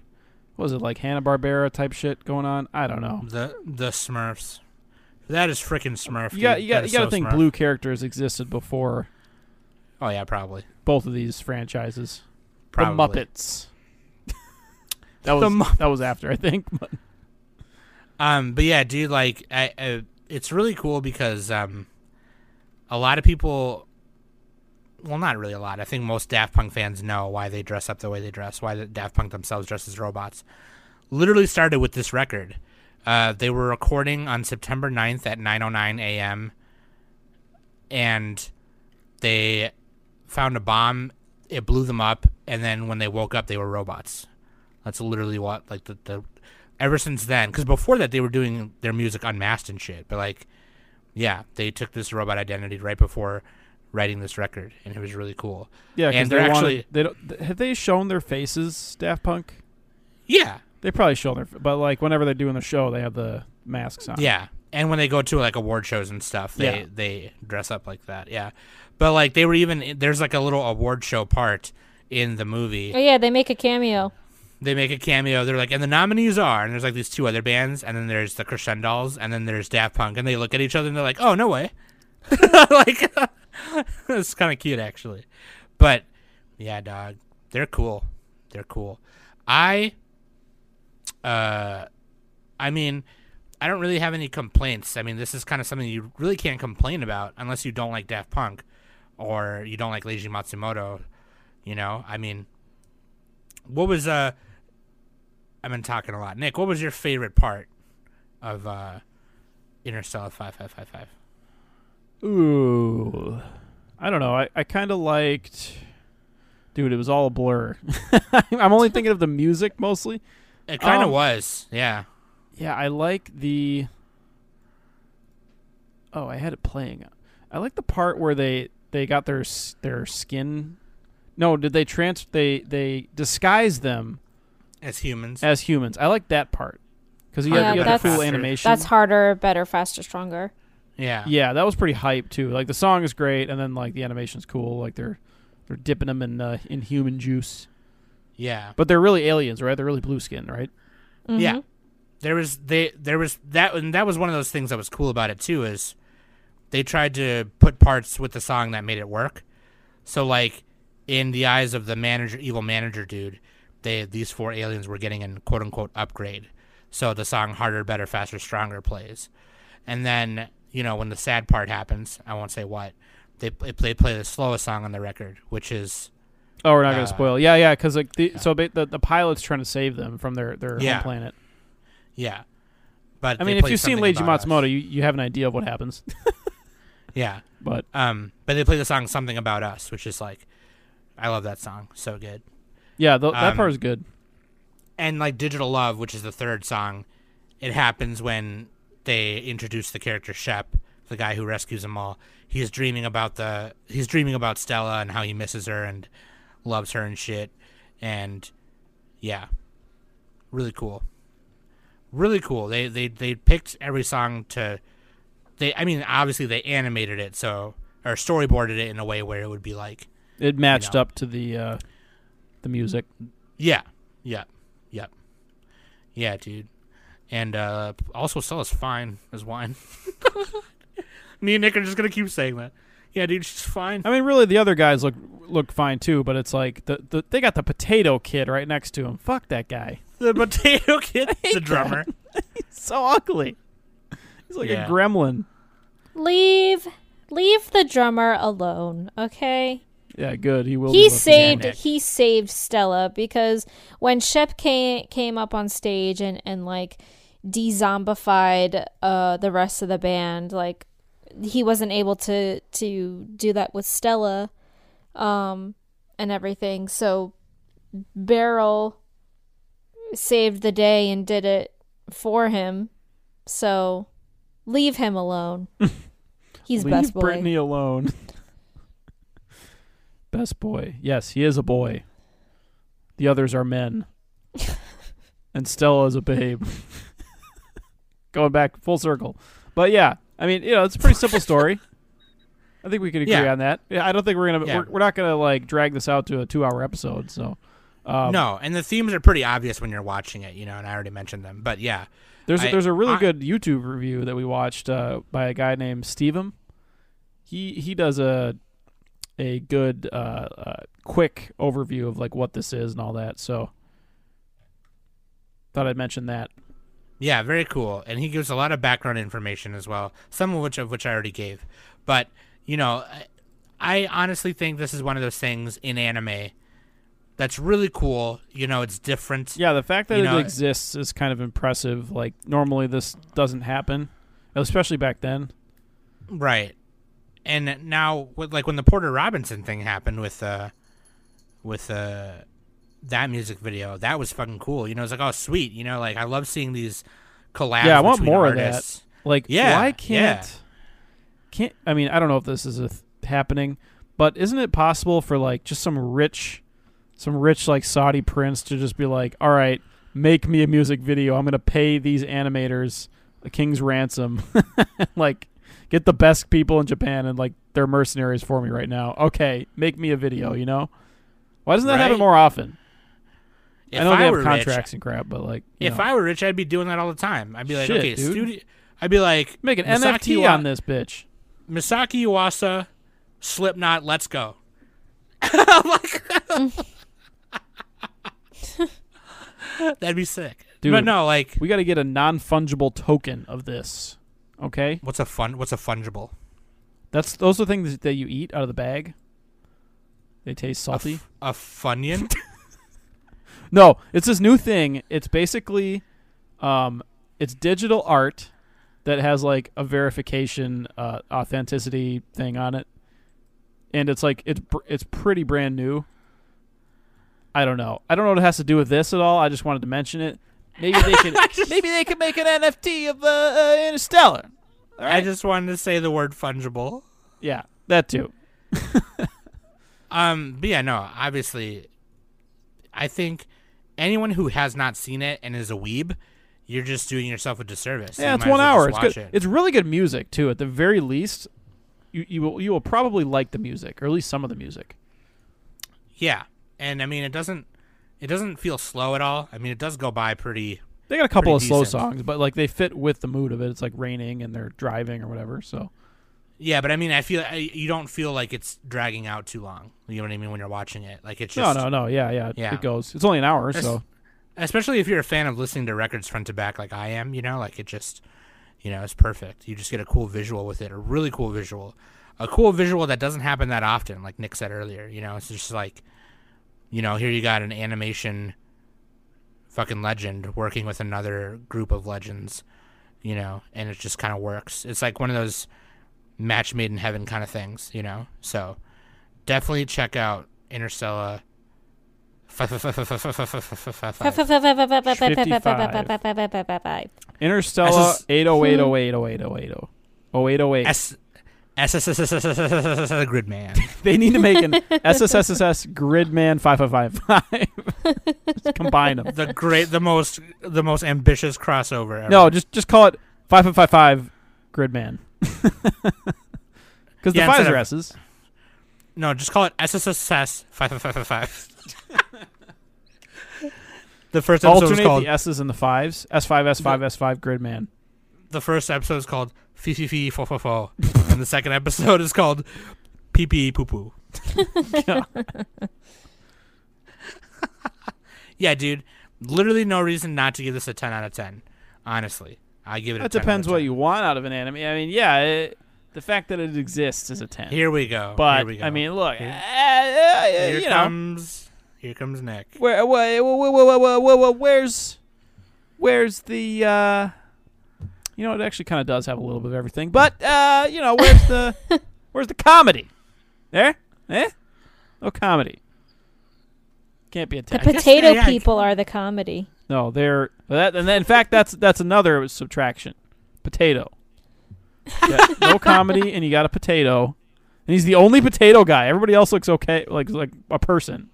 what was it like Hanna Barbera type shit going on? I don't know. the the Smurfs. That is freaking Smurf. You got you got you is got to so think Smurf. blue characters existed before Oh yeah, probably. both of these franchises. Probably. The Muppets. that was The Mu- that was after I think. But Um, but yeah, dude, like, I, I, it's really cool because um, a lot of people, well, not really a lot. I think most Daft Punk fans know why they dress up the way they dress, why the Daft Punk themselves dress as robots. Literally started with this record. Uh, they were recording on September 9th at 9:09 a.m. and they found a bomb. It blew them up, and then when they woke up, they were robots. That's literally what like the, the ever since then because before that they were doing their music unmasked and shit but like yeah, they took this robot identity right before writing this record, and it was really cool. Yeah, 'cause And they they're wanted- actually- they don't. Have they shown their faces, Daft Punk? Yeah, They probably show their, but like whenever they're doing the show, they have the masks on. yeah. And when they go to like award shows and stuff, they Yeah. they dress up like that. Yeah, but like they were even there's like a little award show part in the movie. Oh yeah, they make a cameo. they make a cameo. They're like, and the nominees are, and there's like these two other bands, and then there's the Crescendolls, and then there's Daft Punk, and they look at each other and they're like, oh no way, like it's kind of cute actually, but yeah, dog, they're cool, they're cool. I, uh, I mean, I don't really have any complaints. I mean, this is kind of something you really can't complain about unless you don't like Daft Punk, or you don't like Leiji Matsumoto. You know, I mean, what was uh I've been talking a lot. Nick, what was your favorite part of uh Interstellar 5555? Ooh, I don't know. I, I kind of liked. Dude, it was all a blur. I'm only thinking of the music mostly. It kind of Um, was. Yeah. Yeah, I like the. Oh, I had it playing. I like the part where they they got their their skin. No, did they trans? They they disguise them As humans. as humans. I like that part because you Yeah, had, you had the that's- cool animation. That's harder, better, faster, stronger. Yeah. Yeah, that was pretty hype too. Like the song is great, and then like the animation's cool. Like they're they're dipping them in uh, in human juice, Yeah. but they're really aliens, right? They're really blue skin, right? Yeah. Mhm. There was they there was that and that was one of those things that was cool about it too is they tried to put parts with the song that made it work. So like in the eyes of the manager evil manager dude, they these four aliens were getting an quote unquote upgrade. So the song harder, better, faster, stronger plays. And then, you know, when the sad part happens, I won't say what, they they play, play the slowest song on the record, which is Oh, we're not gonna Uh, spoil. Yeah, yeah, because like the so the the pilot's trying to save them from their their Yeah. home planet. yeah. But I mean, if you've seen Leiji Us. Matsumoto, you, you have an idea of what happens. yeah. But Um, but they play the song "Something About Us," which is like, I love that song, so good. yeah, th- that Um, part is good. And like "Digital Love," which is the third song, it happens when they introduce the character Shep, the guy who rescues them all. He's dreaming about the he's dreaming about Stella and how he misses her and loves her and shit. And yeah, really cool, really cool. They they they picked every song to. They, I mean, obviously they animated it so or storyboarded it in a way where it would be like It matched know. up to the uh, the music. Yeah. Yep. Yep. Yeah, dude. And uh also Stella's fine as wine. Me and Nick are just gonna keep saying that. Yeah, dude, she's fine. I mean, really, the other guys look look fine too. But it's like the, the they got the potato kid right next to him. Fuck that guy. The potato kid, the that. drummer. So ugly. He's like Yeah. a gremlin. Leave, leave the drummer alone, okay? Yeah, good. He will. He looking saved, Nick. he saved Stella because when Shep came came up on stage and and like de-zombified uh the rest of the band, like he wasn't able to to do that with Stella, um, and everything. So Baryl saved the day and did it for him. So leave him alone. He's Leave best boy. Brittany alone. best boy. Yes, he is a boy. The others are men. and Stella is a babe. Going back full circle. But yeah, I mean, you know, it's a pretty simple story. I think we could agree Yeah. on that. Yeah, I don't think we're gonna Yeah. we're, we're not gonna like drag this out to a two hour episode. So, um, no, and the themes are pretty obvious when you're watching it, you know, and I already mentioned them. But yeah. There's I- a, there's a really I- good YouTube review that we watched uh, by a guy named Stevem. He he does a a good uh, uh, quick overview of like what this is and all that. So thought I'd mention that. Yeah, very cool. And he gives a lot of background information as well, some of which of which I already gave. But, you know, I, I honestly think this is one of those things in anime that's really cool. You know, it's different. Yeah, the fact that You it know- exists is kind of impressive. Like normally this doesn't happen, especially back then. Right. And now with like when the Porter Robinson thing happened with uh with uh that music video, that was fucking cool. You know, it's like, oh sweet, you know, like I love seeing these collabs. Yeah, I want more of that. Like Yeah, why can't can't. I mean, I don't know if this is a th- happening, but isn't it possible for like just some rich, some rich like Saudi prince to just be like, all right, make me a music video. I'm gonna pay these animators a king's ransom, like get the best people in Japan and like they're mercenaries for me right now. Okay, make me a video. You know, why doesn't that happen more often? If I know they have were contracts rich, and crap, but like, if know. I were rich, I'd be doing that all the time. I'd be like, Shit, okay, dude. studio. I'd be like, make an Misaki NFT Wa- on this bitch. Misaki Uwasa, Slipknot, let's go. Like- That'd be sick. Dude. But no, like, We got to get a non fungible token of this. Okay, what's a fun? What's a fungible? that's those are things that you eat out of the bag. They taste A salty. f- A, funyun? no, it's this new thing. It's basically, um, it's digital art that has like a verification, uh, authenticity thing on it, and it's like it's it's pretty brand new. I don't know. I don't know what it has to do with this at all. I just wanted to mention it. Maybe they could. maybe they could make an NFT of uh, uh, Interstellar. All I just wanted to say the word fungible. yeah, that too. Um, but yeah, no, obviously, I think anyone who has not seen it and is a weeb, you're just doing yourself a disservice. Yeah, You it's one well hour. It's good. It. It's really good music too. At the very least, you you will you will probably like the music or at least some of the music. Yeah, and I mean, it doesn't, it doesn't feel slow at all. I mean, it does go by pretty. They got a couple of Pretty slow songs, but like they fit with the mood of it. It's like raining and they're driving or whatever. So Yeah, but I mean, I feel I, you don't feel like it's dragging out too long. You know what I mean when you're watching it. Like it's no, just no, no. Yeah, yeah, Yeah. It goes. It's only an hour, It's- so especially if you're a fan of listening to records front to back like I am, you know, like it just, you know, it's perfect. You just get a cool visual with it, a really cool visual, a cool visual that doesn't happen that often, like Nick said earlier. You know, it's just like, you know, here you got an animation fucking legend working with another group of legends, you know, and it just kind of works. It's like one of those match made in heaven kind of things, you know? So definitely check out Interstellar. 55. Interstellar 80808080808. 0808. SSSSS Gridman. they need to make an SSSSS Gridman 5555. Combine them. The great the most the most ambitious crossover ever. No, just just call it 5555 Gridman. Because Yeah, the fives are of- S's. no, just call it SSSS five five five five five. The first episode Alternate called the S's and the fives. S5, S5, S5 Gridman. the first episode is called Fee Fee Fee Fo Fo Fo, and the second episode is called Pee Pee Poo Poo. yeah, dude. Literally no reason not to give this a ten out of ten. Honestly, I give it. a That 10 out of depends what you want out of an anime. I mean, yeah, it, the fact that it exists is a 10. Here we go. but, Here we go. I mean, look, Here- uh, uh, here you know, comes here comes Nick. where, where, where, where, where, where, where, where's, where's the, uh, you know, it actually kind of does have a little bit of everything, but, uh, you know, where's the, where's the comedy? There? Eh? No comedy. Can't be a ten. The 10. potato yeah, I- people are the comedy. No, they're that, and then, in fact, that's that's another subtraction. Potato. Yeah, no comedy, and you got a potato, and he's the only potato guy. Everybody else looks okay, like like a person.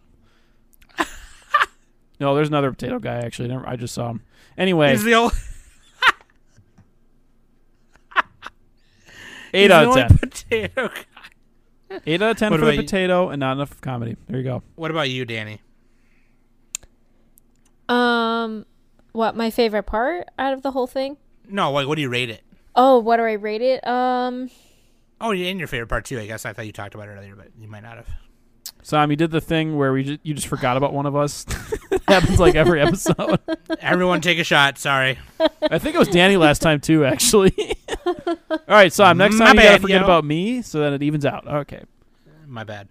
no, there's another potato guy. Actually, Never, I just saw him. Anyway, He's the only. eight he's out the of only ten. Potato guy. Eight out of ten What for the about you? potato, and not enough comedy. There you go. What about you, Danny? Um, what my favorite part out of the whole thing? No, like what do you rate it? Oh, what do I rate it? Um, Oh, yeah, and your favorite part too. I guess I thought you talked about it earlier, but you might not have. Sam, you did the thing where we just, you just forgot about one of us. it happens like every episode. Everyone, take a shot. Sorry. I think it was Danny last time too, actually. All right, Sam. Next My time you gotta bad, forget yo. about me, so that it evens out. Okay. My bad.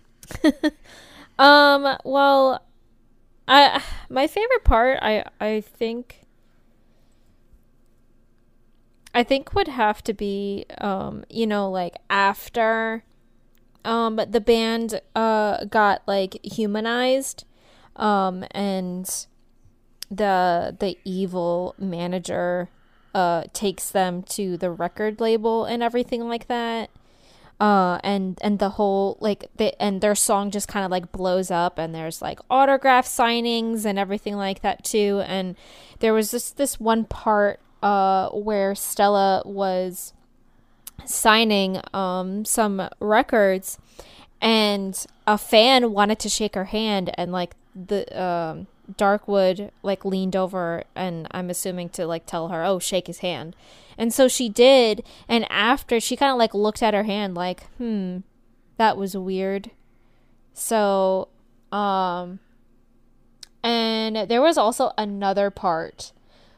um, well, I my favorite part, I I think, I think would have to be, um, you know, like after, um, the band uh got like humanized, um, and the the evil manager uh takes them to the record label and everything like that uh and and the whole like the and their song just kind of like blows up and there's like autograph signings and everything like that too and there was this this one part uh where Stella was signing um some records and a fan wanted to shake her hand and like the um Darkwood like leaned over and I'm assuming to like tell her, "Oh, shake his hand." And so she did, and after she kind of like looked at her hand like, "Hmm, that was weird." So, um and there was also another part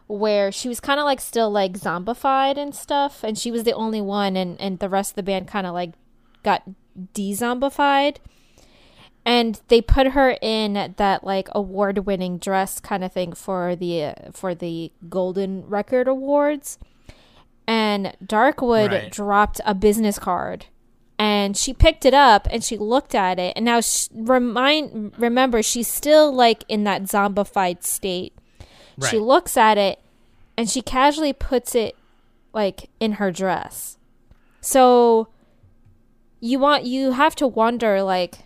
where she was kind of like still like zombified and stuff and she was the only one and and the rest of the band kind of like got de-zombified and they put her in that like award-winning dress kind of thing for the uh, for the golden record awards and darkwood Right. dropped a business card and she picked it up and she looked at it. And now sh- remind remember she's still like in that zombified state. She looks at it and she casually puts it like in her dress. So you want you have to wonder like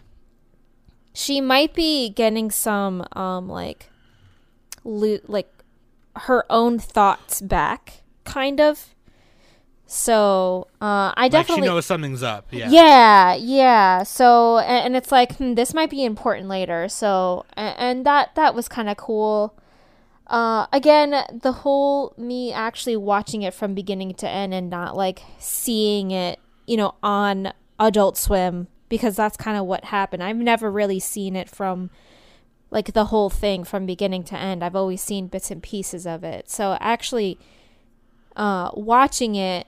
she might be getting some um like lo- like her own thoughts back kind of so uh i Like definitely she knows something's up. Yeah. yeah, yeah. So, and, and it's like hmm, this might be important later. So, and, and that that was kind of cool. Uh, again, the whole me actually watching it from beginning to end and not like seeing it, you know, on Adult Swim because that's kind of what happened. I've never really seen it from like the whole thing from beginning to end. I've always seen bits and pieces of it. So actually, uh, watching it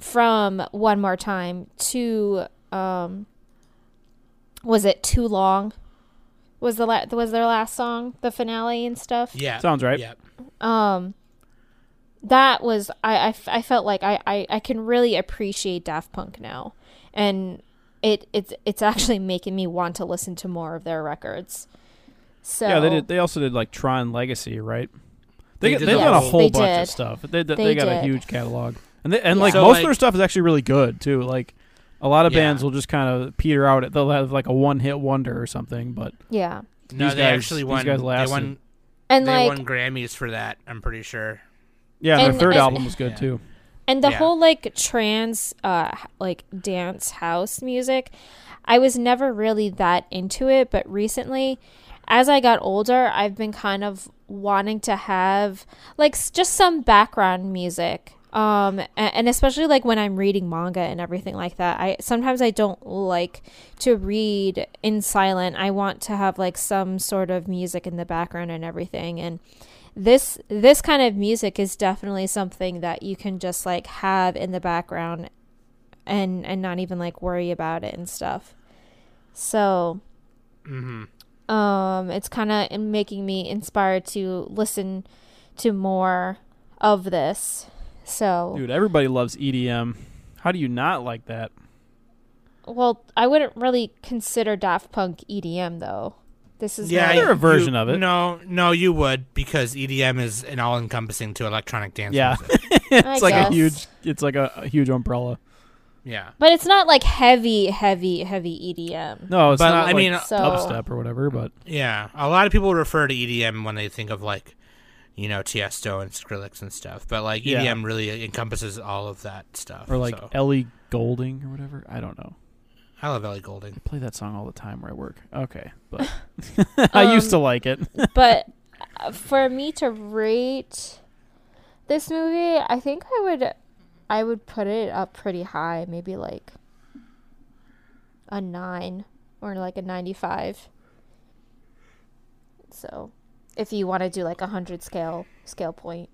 from one more time to um was it too long was the la- was their last song the finale and stuff Yeah. Sounds right. Yeah. um that was I, I, f- I felt like I, I, I can really appreciate Daft Punk now and it it's it's actually making me want to listen to more of their records so Yeah, they did. They also did like Tron Legacy, right? They They, did they the done a whole- whole They bunch did. of stuff. They they, They they got a huge catalog, and they, and Yeah. like So, most like- of their stuff is actually really good too. Like a lot of Yeah. bands will just kind of peter out. They'll have like a one hit wonder or something, but yeah No, These they guys- actually these won. guys they won. and they like won Grammys for that. I'm pretty sure. yeah, and And- their third and- album was good Yeah. too. and the Yeah. whole like trans uh like dance house music i was never really that into it but recently as i got older i've been kind of wanting to have like just some background music um and, especially like when i'm reading manga and everything like that i sometimes i don't like to read in silent. I want to have like some sort of music in the background and everything. And this this kind of music is definitely something that you can just like have in the background and and not even like worry about it and stuff. So Mm-hmm. um it's kind of making me inspired to listen to more of this so Dude, everybody loves EDM. How do you not like that? well i wouldn't really consider daft punk edm though this is Yeah, more- They're a you- version of it. No, no, you would because EDM is an all-encompassing to electronic dance. Yeah. music. it's I like guess. a huge. It's like a, a huge umbrella. yeah. but it's not like heavy heavy heavy edm No, it's But, not. I like mean, So- dubstep or whatever, but Yeah, a lot of people refer to EDM when they think of like, you know, Tiesto and Skrillex and stuff. But like Yeah. EDM really encompasses all of that stuff. or like so. Ellie Goulding or whatever. I don't know. I love Ellie Goulding. I play that song all the time where I work. Okay, but I used to Um, like it. but uh, for me to rate this movie, I think I would I would put it up pretty high, maybe like a 9 or like a 95. So, if you want to do like a 100 scale scale point.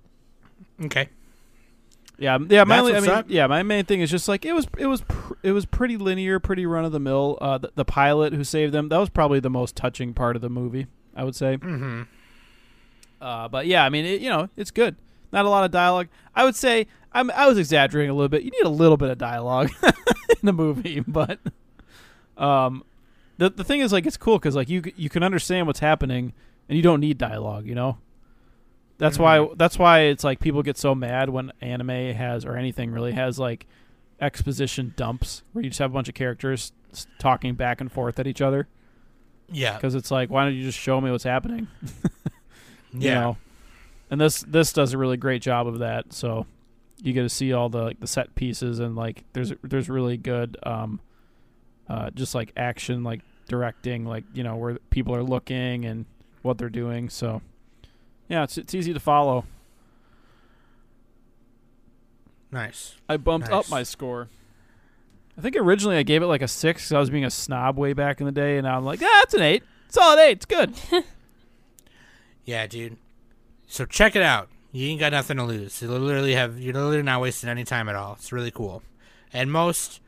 Okay. Yeah, yeah. My only, I mean, up. yeah. My main thing is just like it was. It was. Pr- it was pretty linear, pretty run of the mill. Uh, the, the pilot who saved them. That was probably the most touching part of the movie. I would say. Mm-hmm. Uh, but yeah, I mean, it, you know, it's good. Not a lot of dialogue. I would say I'm. I was exaggerating a little bit. You need a little bit of dialogue in the movie, but um, the the thing is like it's cool because like you you can understand what's happening and you don't need dialogue. You know. That's why. Mhm. That's why it's like people get so mad when anime has or anything really has like exposition dumps where you just have a bunch of characters talking back and forth at each other Yeah. because it's like why don't you just show me what's happening you Yeah. know? and this this does a really great job of that so you get to see all the like the set pieces and like there's there's really good um uh just like action like directing like you know where people are looking and what they're doing so yeah it's it's easy to follow Nice. I bumped Nice. up my score. I think originally I gave it like a six because I was being a snob way back in the day, and now I'm like, ah, it's an eight. Solid eight. It's good. Yeah, dude. So check it out. You ain't got nothing to lose. You literally have you're literally not wasting any time at all. It's really cool. And most,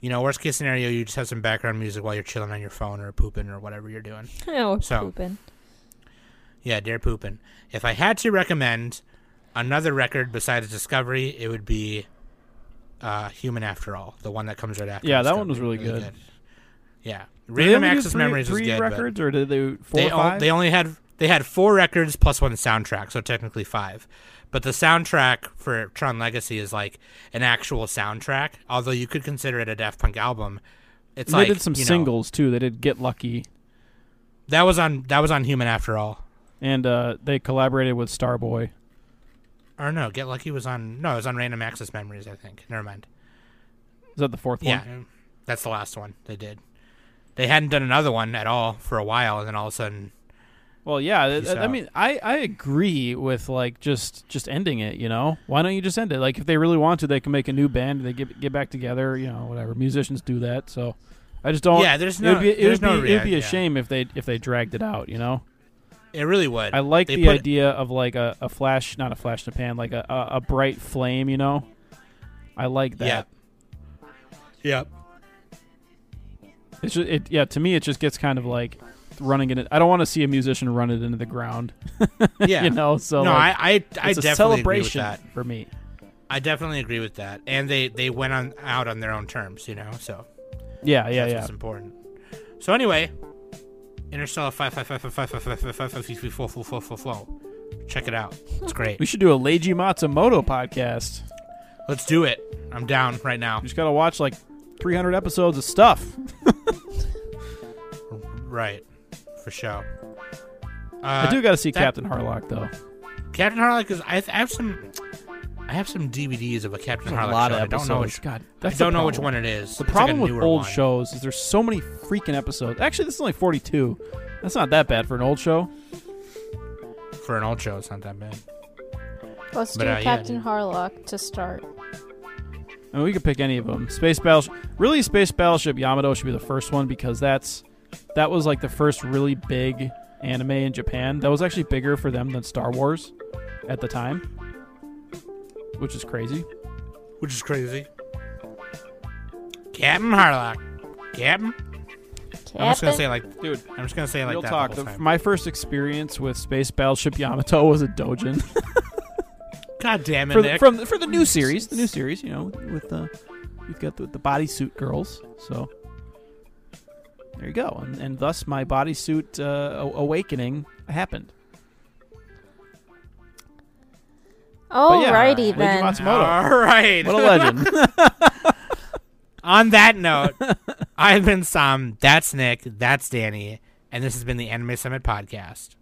you know, worst case scenario, you just have some background music while you're chilling on your phone or pooping or whatever you're doing. Oh, So- pooping. Yeah, dare pooping. If I had to recommend another record besides Discovery, it would be uh, Human After All, the one that comes right after. Yeah, that one was Discovery. really good. Yeah, Did Random Access three, Memories three was good. records, or did they four they, o- they only had they had four records plus one soundtrack, so technically five. But the soundtrack for Tron Legacy is like an actual soundtrack, although you could consider it a Daft Punk album. It's they like did some you know, singles too. They did Get Lucky, that was on that was on Human After All. And uh, they collaborated with Starboy. Or no, Get Lucky was on no, it was on Random Access Memories. I think. Never mind. Is that the fourth Yeah, one? Yeah, that's the last one they did. They hadn't done another one at all for a while, and then all of a sudden, Well, yeah. I, I mean, I, I agree with like just just ending it. You know, why don't you just end it? Like, if they really want to, they can make a new band. They get get back together. You know, whatever. Musicians do that. So, I just don't. yeah, there's It no, would be it there's would no be, it would be a yeah. shame if they if they dragged it out. You know. It really would. I like They the put- idea of like a, a flash, not a flash in the pan, like a, a, a bright flame. You know. I like that. Yeah. Yep. It's just, it yeah. To me, it just gets kind of like running it. I don't want to see a musician run it into the ground. Yeah. you know. So no, like, I I, I it's a definitely agree with that. for me. I definitely agree with that. And they they went on out on their own terms, you know. So Yeah, yeah, that's yeah. what's important. So anyway, Interstellar 555555555555555. Check it out. It's great. We should do a Leiji Matsumoto podcast. Let's do it. I'm down right now. You just gotta watch like 300 episodes of stuff. right, for sure. I do gotta see Captain Harlock though. Captain Harlock is I have some I have some DVDs of a Captain There's a Harlock lot show. of I don't know which. God, I that's the don't know which one it is. The It's like problem with old one. shows is there's so many freaking episodes. Actually, this is only 42. That's not that bad for an old show. For an old show, it's not that bad. Let's But, do uh, Captain dude. Harlock to start. I mean, we could pick any of them. Space Battleship, really, Space Battleship Yamato should be the first one because that's that was like the first really big anime in Japan. That was actually bigger for them than Star Wars at the time, which is crazy. Which is crazy. Captain Harlock. Captain. I'm just gonna say like, Dude, I'm just gonna say it like real that talk. the The, whole time. my first experience with Space Battleship Yamato was a Dojin God damn it, for the, Nick. from for the new series. The new series, you know, with the we've got the, the bodysuit girls. So there you go, and, and thus my bodysuit uh, a- awakening happened. Yeah, Alrighty Leiji then. Matsumoto. All right. What a legend! On that note, I've been Sam. That's Nick. That's Danny. And this has been the Anime Summit Podcast.